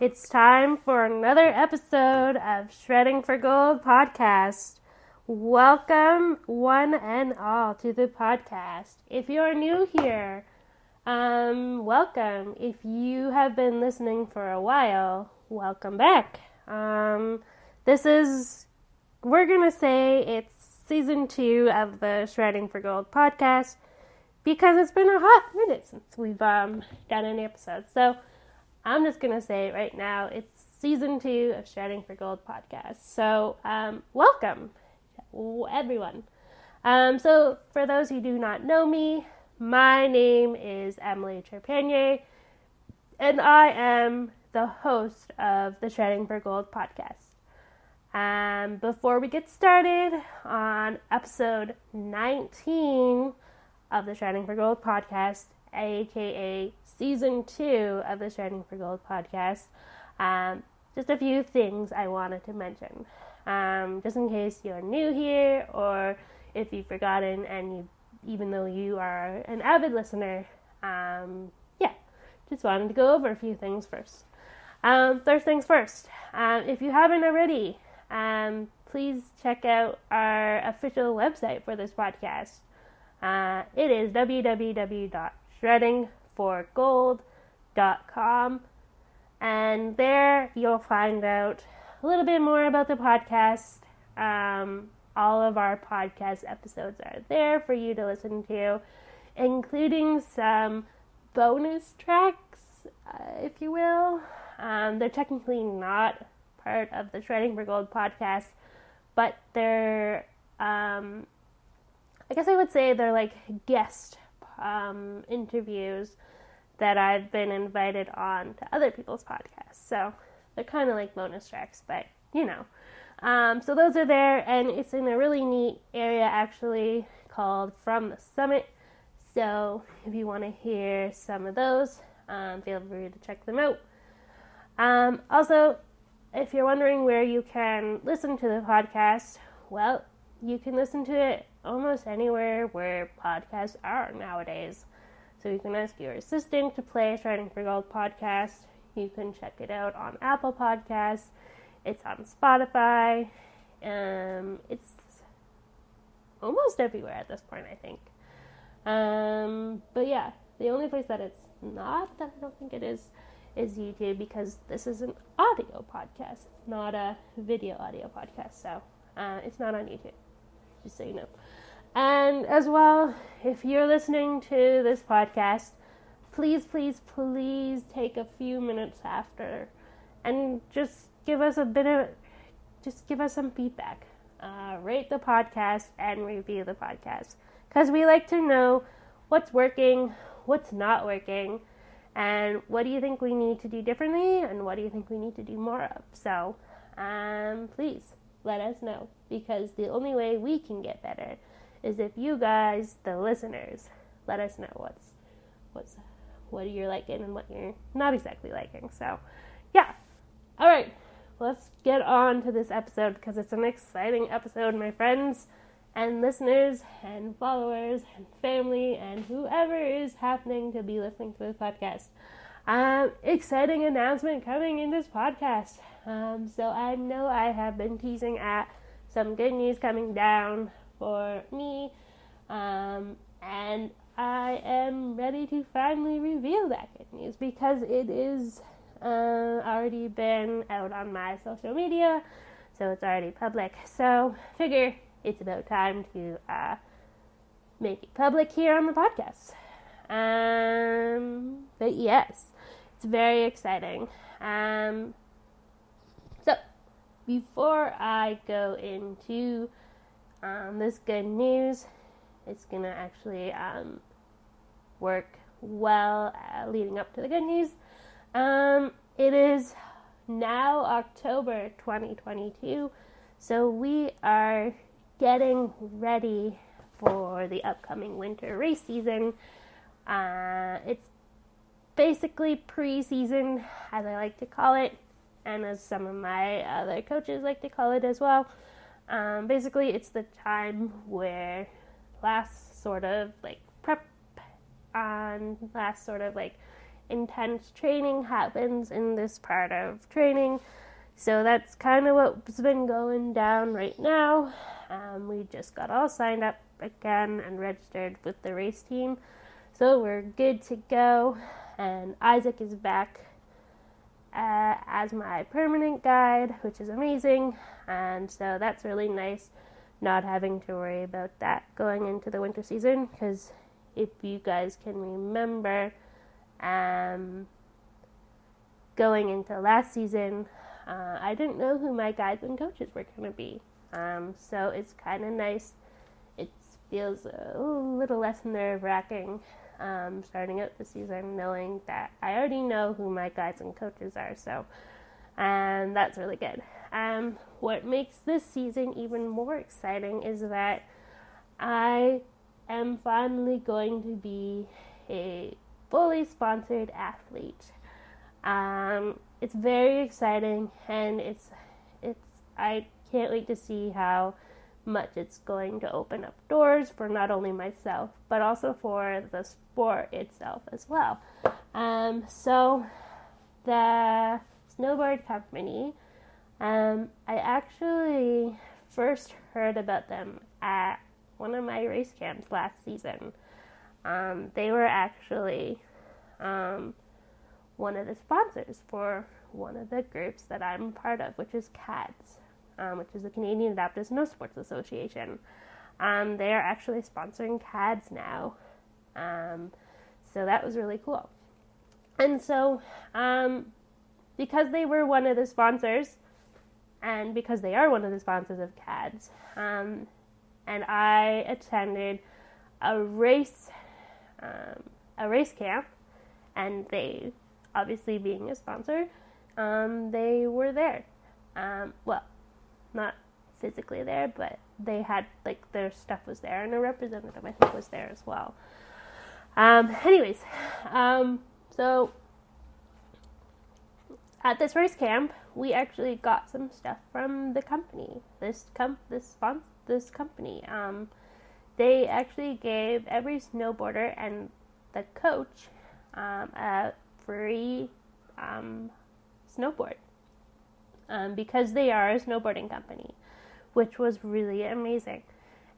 It's time for another episode of Shredding for Gold podcast. Welcome, one and all, to the podcast. If you're new here, um, welcome. If you have been listening for a while, welcome back. Um, this is, we're gonna say it's season two of the Shredding for Gold podcast because it's been a hot minute since we've um, done any episodes. So I'm just gonna say it right now. It's season two of Shredding for Gold podcast. So um, welcome, everyone. Um, so for those who do not know me, my name is Emily Trepanier, and I am the host of the Shredding for Gold podcast. Um, before we get started on episode 19 of the Shredding for Gold podcast, aka season two of the Shredding for Gold podcast, um, just a few things I wanted to mention. Um, just in case you're new here or if you've forgotten and you, even though you are an avid listener, um, yeah, just wanted to go over a few things first. Um, first things first, um, if you haven't already, um, please check out our official website for this podcast. Uh, it is www.shreddingforgold.com. And there you'll find out a little bit more about the podcast. Um, all of our podcast episodes are there for you to listen to, including some bonus tracks, uh, if you will. Um, they're technically not part of the Shredding for Gold podcast, but they're, um, I guess I would say they're like guest um, interviews that I've been invited on to other people's podcasts. So they're kind of like bonus tracks, but you know. Um, so those are there, and it's in a really neat area actually called From the Summit. So if you want to hear some of those, um, feel free to check them out. Um, also, if you're wondering where you can listen to the podcast, well, you can listen to it almost anywhere where podcasts are nowadays. So you can ask your assistant to play Shredding for Gold podcast. You can check it out on Apple Podcasts. It's on Spotify. Um, it's almost everywhere at this point, I think. Um, but yeah, the only place that it's not that I don't think it is is YouTube because this is an audio podcast. It's not a video audio podcast, so uh, it's not on YouTube. Just so you know. And as well, if you're listening to this podcast, please, please, please take a few minutes after and just give us a bit of, just give us some feedback. Uh, rate the podcast and review the podcast because we like to know what's working, what's not working and what do you think we need to do differently and what do you think we need to do more of so um, please let us know because the only way we can get better is if you guys the listeners let us know what's what's what you're liking and what you're not exactly liking so yeah all right let's get on to this episode because it's an exciting episode my friends and listeners and followers and family and whoever is happening to be listening to this podcast. Um, exciting announcement coming in this podcast. Um, so I know I have been teasing at some good news coming down for me, um, and I am ready to finally reveal that good news because it is uh, already been out on my social media, so it's already public. So figure it's about time to uh, make it public here on the podcast. Um, but yes, it's very exciting. Um, so, before I go into um, this good news, it's gonna actually um, work well uh, leading up to the good news. Um, it is now October 2022, so we are getting ready for the upcoming winter race season. Uh, it's basically pre-season, as I like to call it, and as some of my other coaches like to call it as well. Um, basically, it's the time where last sort of like prep and last sort of like intense training happens in this part of training. So that's kind of what's been going down right now. Um, we just got all signed up again and registered with the race team. So we're good to go. And Isaac is back uh, as my permanent guide, which is amazing. And so that's really nice not having to worry about that going into the winter season because if you guys can remember um, going into last season uh, i didn't know who my guides and coaches were going to be um, so it's kind of nice it feels a little less nerve wracking um, starting out the season knowing that i already know who my guides and coaches are so and that's really good um, what makes this season even more exciting is that I am finally going to be a fully sponsored athlete. Um, it's very exciting, and it's it's I can't wait to see how much it's going to open up doors for not only myself but also for the sport itself as well. Um, so the snowboard company um, I actually first heard about them at one of my race camps last season. Um, they were actually um, one of the sponsors for one of the groups that I'm part of, which is CADS, um, which is the Canadian Adaptive Snow Sports Association. Um, they are actually sponsoring CADS now. Um, so that was really cool. And so, um, because they were one of the sponsors, and because they are one of the sponsors of CADS. Um, and I attended a race, um, a race camp, and they, obviously being a sponsor, they were there. Well, not physically there, but they had like their stuff was there, and a representative I think was there as well. Um, anyways, um, so at this race camp, we actually got some stuff from the company. This com this sponsor this company. Um, they actually gave every snowboarder and the coach um, a free um, snowboard um, because they are a snowboarding company, which was really amazing.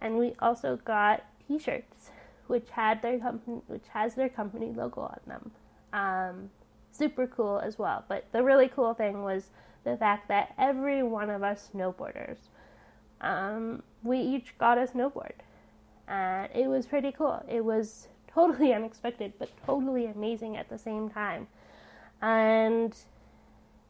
And we also got T-shirts, which had their company, which has their company logo on them. Um, super cool as well. But the really cool thing was the fact that every one of us snowboarders, um, we each got a snowboard. And it was pretty cool. It was totally unexpected, but totally amazing at the same time. And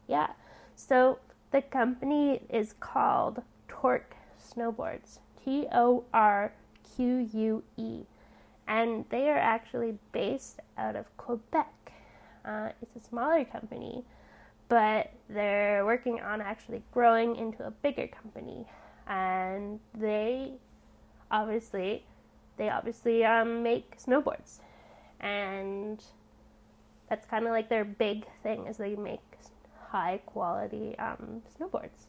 yeah, so the company is called Torque Snowboards. T O R Q U E. And they are actually based out of Quebec. Uh, it's a smaller company, but they're working on actually growing into a bigger company. And they obviously, they obviously um, make snowboards, and that's kind of like their big thing is they make high quality um, snowboards.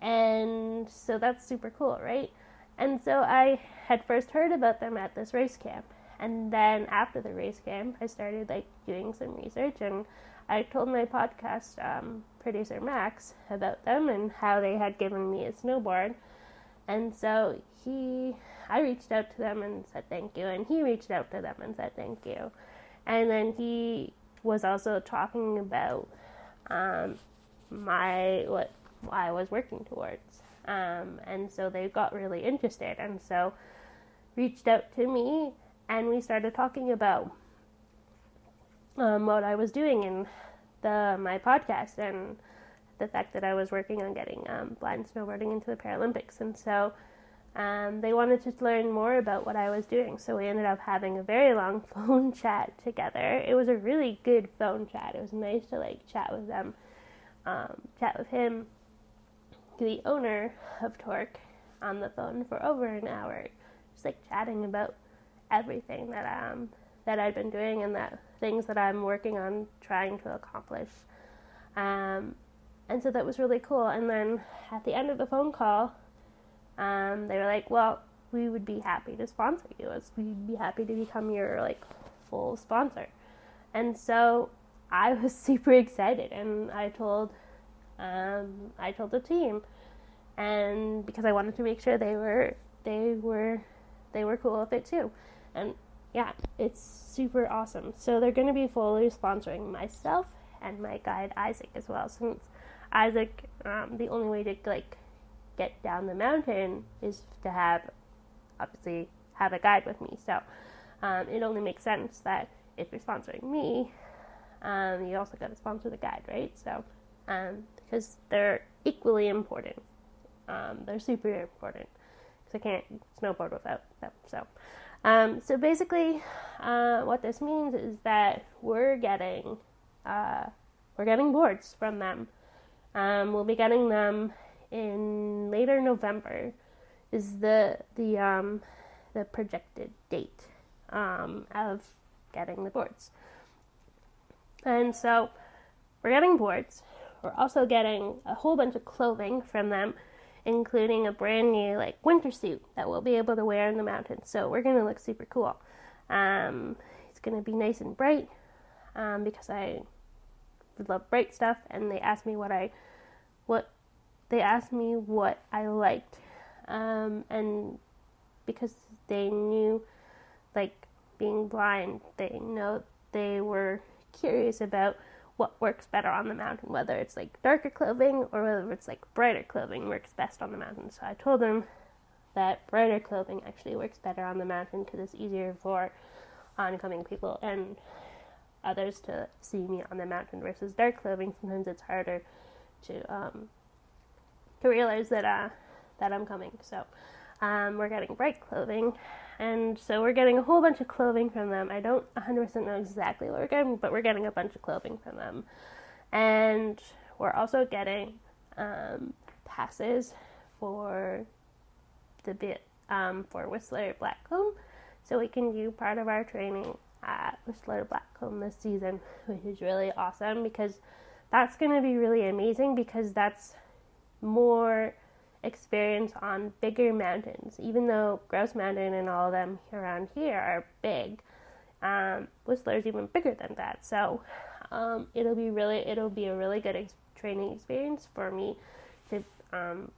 And so that's super cool, right? And so I had first heard about them at this race camp and then after the race camp, I started like doing some research, and I told my podcast um, producer Max about them and how they had given me a snowboard. And so he, I reached out to them and said thank you, and he reached out to them and said thank you. And then he was also talking about um, my what I was working towards. Um, and so they got really interested, and so reached out to me and we started talking about um, what I was doing in the my podcast and the fact that I was working on getting um, blind snowboarding into the Paralympics, and so um, they wanted to learn more about what I was doing. So we ended up having a very long phone chat together. It was a really good phone chat. It was nice to like chat with them, um, chat with him, the owner of Torque, on the phone for over an hour, just like chatting about everything that um that I've been doing and that things that I'm working on trying to accomplish. Um, and so that was really cool. And then at the end of the phone call, um, they were like, "Well, we would be happy to sponsor you. We'd be happy to become your like full sponsor." And so I was super excited, and I told um, I told the team, and because I wanted to make sure they were they were they were cool with it too, and yeah, it's super awesome. So they're going to be fully sponsoring myself and my guide Isaac as well, since Isaac, um, the only way to like get down the mountain is to have obviously have a guide with me. So um, it only makes sense that if you're sponsoring me, um, you also got to sponsor the guide, right? So because um, they're equally important. Um, they're super important because I can't snowboard without them. So. Um, so basically, uh, what this means is that we're getting uh, we're getting boards from them. Um, we'll be getting them in later November. Is the the um, the projected date um, of getting the boards. And so we're getting boards. We're also getting a whole bunch of clothing from them including a brand new like winter suit that we'll be able to wear in the mountains. So we're gonna look super cool. Um, it's gonna be nice and bright um, because I love bright stuff. And they asked me what I what they asked me what I liked, um, and because they knew like being blind, they know they were curious about what works better on the mountain, whether it's like darker clothing or whether it's like brighter clothing works best on the mountain. So I told them that brighter clothing actually works better on the mountain because it's easier for oncoming people and others to see me on the mountain versus dark clothing. Sometimes it's harder to um, to realize that uh, that I'm coming. So um, we're getting bright clothing, and so we're getting a whole bunch of clothing from them. I don't 100% know exactly what we're getting, but we're getting a bunch of clothing from them. And we're also getting um, passes for the bit um, for Whistler Blackcomb, so we can do part of our training at Whistler Blackcomb this season, which is really awesome because that's going to be really amazing because that's more experience on bigger mountains. Even though Grouse Mountain and all of them around here are big, um, Whistler is even bigger than that. So um, it'll be really it'll be a really good ex- training experience for me to um,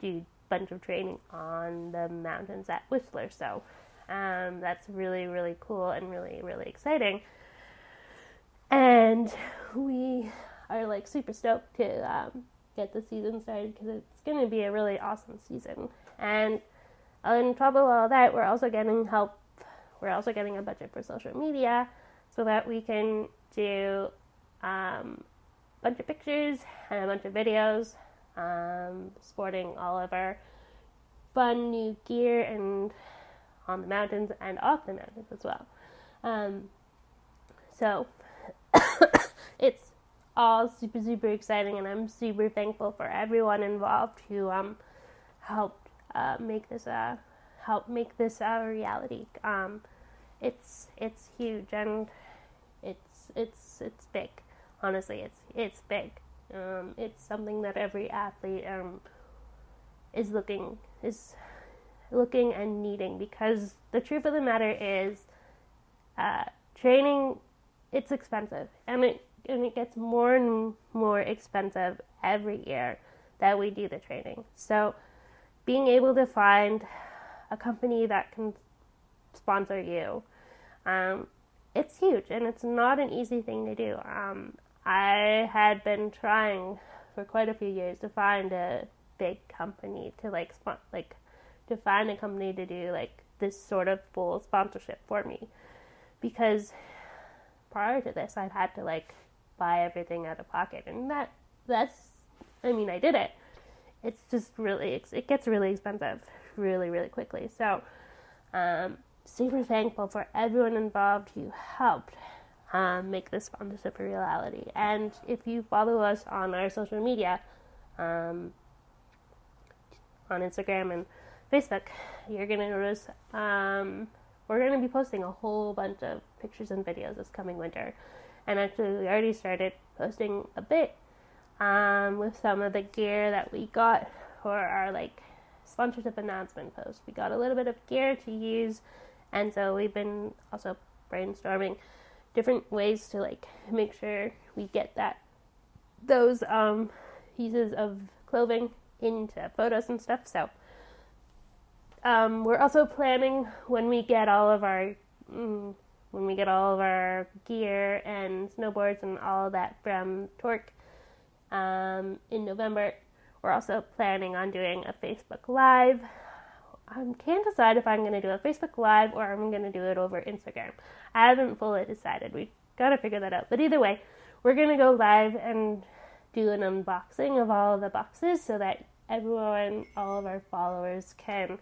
do a bunch of training on the mountains at Whistler. So um, that's really really cool and really really exciting. And we are like super stoked to um, get the season started because it's going to be a really awesome season. And on top of all that, we're also getting help. We're also getting a budget for social media so that we can do um, a bunch of pictures and a bunch of videos um, sporting all of our fun new gear and on the mountains and off the mountains as well. Um, so all super super exciting, and I'm super thankful for everyone involved who um, helped uh, make this uh, help make this a reality. Um, it's it's huge and it's it's it's big. Honestly, it's it's big. Um, it's something that every athlete um, is looking is looking and needing because the truth of the matter is uh, training it's expensive and it and it gets more and more expensive every year that we do the training. So, being able to find a company that can sponsor you, um, it's huge and it's not an easy thing to do. Um, I had been trying for quite a few years to find a big company to like spon- like to find a company to do like this sort of full sponsorship for me because prior to this I've had to like buy everything out of pocket, and that that's I mean I did it. It's just really it gets really expensive really really quickly. So um, super thankful for everyone involved who helped um, make this sponsorship a reality. And if you follow us on our social media, um, on Instagram and Facebook, you're gonna notice um, we're gonna be posting a whole bunch of pictures and videos this coming winter and actually we already started posting a bit um, with some of the gear that we got for our like sponsorship announcement post. We got a little bit of gear to use, and so we've been also brainstorming different ways to like make sure we get that those um, pieces of clothing into photos and stuff. So um, we're also planning when we get all of our mm, when we get all of our gear and snowboards and all that from Torque um, in November. We're also planning on doing a Facebook Live. I can't decide if I'm going to do a Facebook Live or I'm going to do it over Instagram. I haven't fully decided. We've got to figure that out. But either way, we're going to go live and do an unboxing of all of the boxes so that everyone, all of our followers can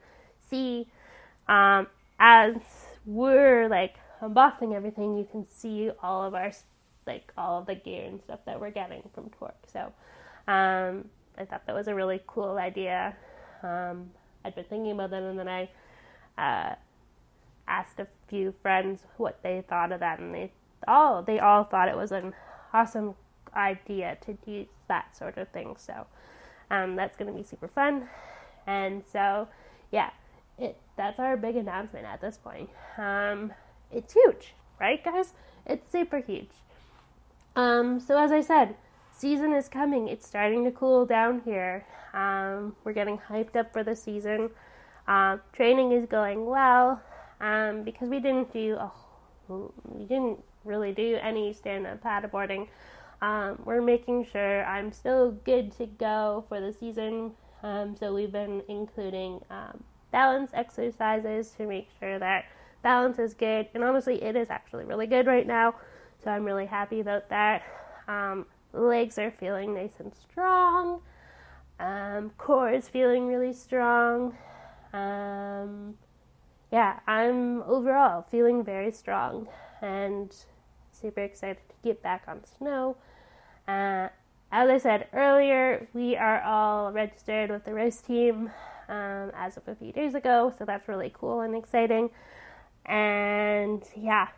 see um, as we're like unboxing everything, you can see all of our like all of the gear and stuff that we're getting from Torque. So um, I thought that was a really cool idea. Um, I'd been thinking about that, and then I uh, asked a few friends what they thought of that, and they all they all thought it was an awesome idea to do that sort of thing. So um, that's going to be super fun. And so, yeah, it that's our big announcement at this point. Um, it's huge, right, guys? It's super huge. Um, so as I said, season is coming. It's starting to cool down here. Um, we're getting hyped up for the season. Uh, training is going well um, because we didn't do a, we didn't really do any stand-up paddleboarding. Um, we're making sure I'm still good to go for the season. Um, so we've been including um, balance exercises to make sure that balance is good. And honestly, it is actually really good right now. So I'm really happy about that. Um, legs are feeling nice and strong. Um, core is feeling really strong. Um, yeah, I'm overall feeling very strong and super excited to get back on snow. Uh, as I said earlier, we are all registered with the race team um, as of a few days ago, so that's really cool and exciting. And yeah,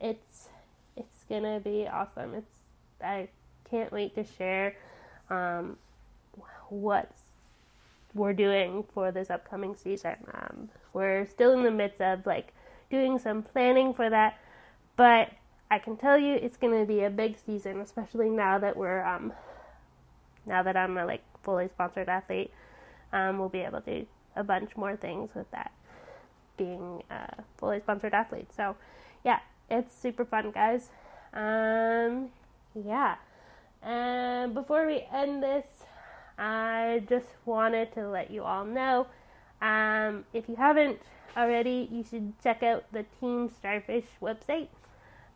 it's it's gonna be awesome. It's I can't wait to share um, what we're doing for this upcoming season. Um, we're still in the midst of like doing some planning for that, but I can tell you it's to be a big season, especially now that we're um, now that I'm a like fully sponsored athlete. Um, we'll be able to do a bunch more things with that being a fully sponsored athlete. So, yeah, it's super fun, guys. Um, yeah. And before we end this, I just wanted to let you all know um, if you haven't already, you should check out the Team Starfish website.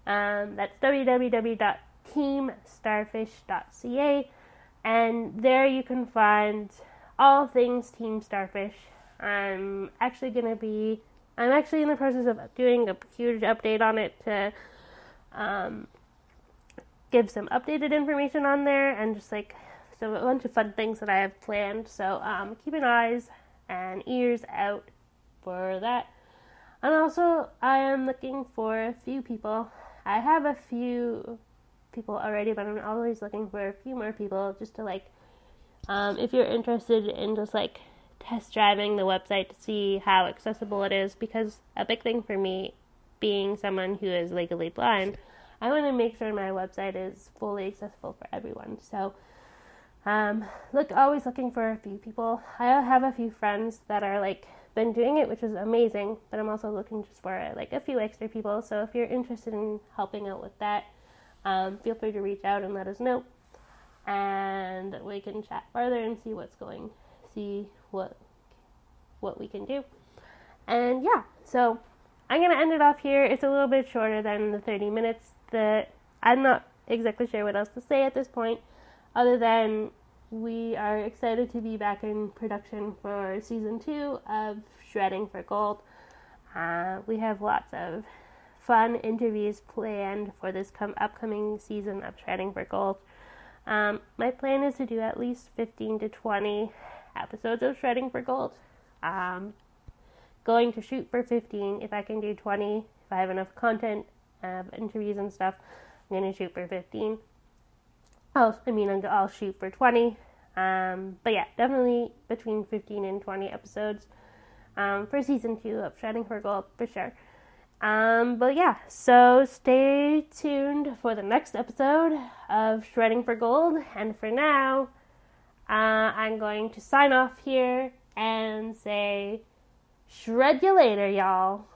Um, that's www.teamstarfish.ca, and there you can find all things Team Starfish. I'm actually going to be, I'm actually in the process of doing a huge update on it to um, give some updated information on there and just like so a bunch of fun things that I have planned. So um, keep an eyes and ears out for that. And also, I am looking for a few people I have a few people already, but I'm always looking for a few more people just to like, um, if you're interested in just like test driving the website to see how accessible it is, because a big thing for me, being someone who is legally blind, I want to make sure my website is fully accessible for everyone. So, um, look, always looking for a few people. I have a few friends that are like been doing it, which is amazing. But I'm also looking just for like a few extra people. So if you're interested in helping out with that, um, feel free to reach out and let us know, and we can chat further and see what's going, see what what we can do. And yeah, so I'm gonna end it off here. It's a little bit shorter than the 30 minutes. That I'm not exactly sure what else to say at this point, other than we are excited to be back in production for season two of Shredding for Gold. Uh, we have lots of fun interviews planned for this com- upcoming season of Shredding for Gold. Um, my plan is to do at least 15 to 20 episodes of Shredding for Gold. Um, going to shoot for 15. If I can do 20, if I have enough content, uh, interviews and stuff, I'm going to shoot for 15. I'll, I mean, I'll shoot for 20. Um, but yeah, definitely between 15 and 20 episodes um, for season two of Shredding for Gold for sure. Um, but yeah, so stay tuned for the next episode of Shredding for Gold. And for now, uh, I'm going to sign off here and say, shred you later, y'all.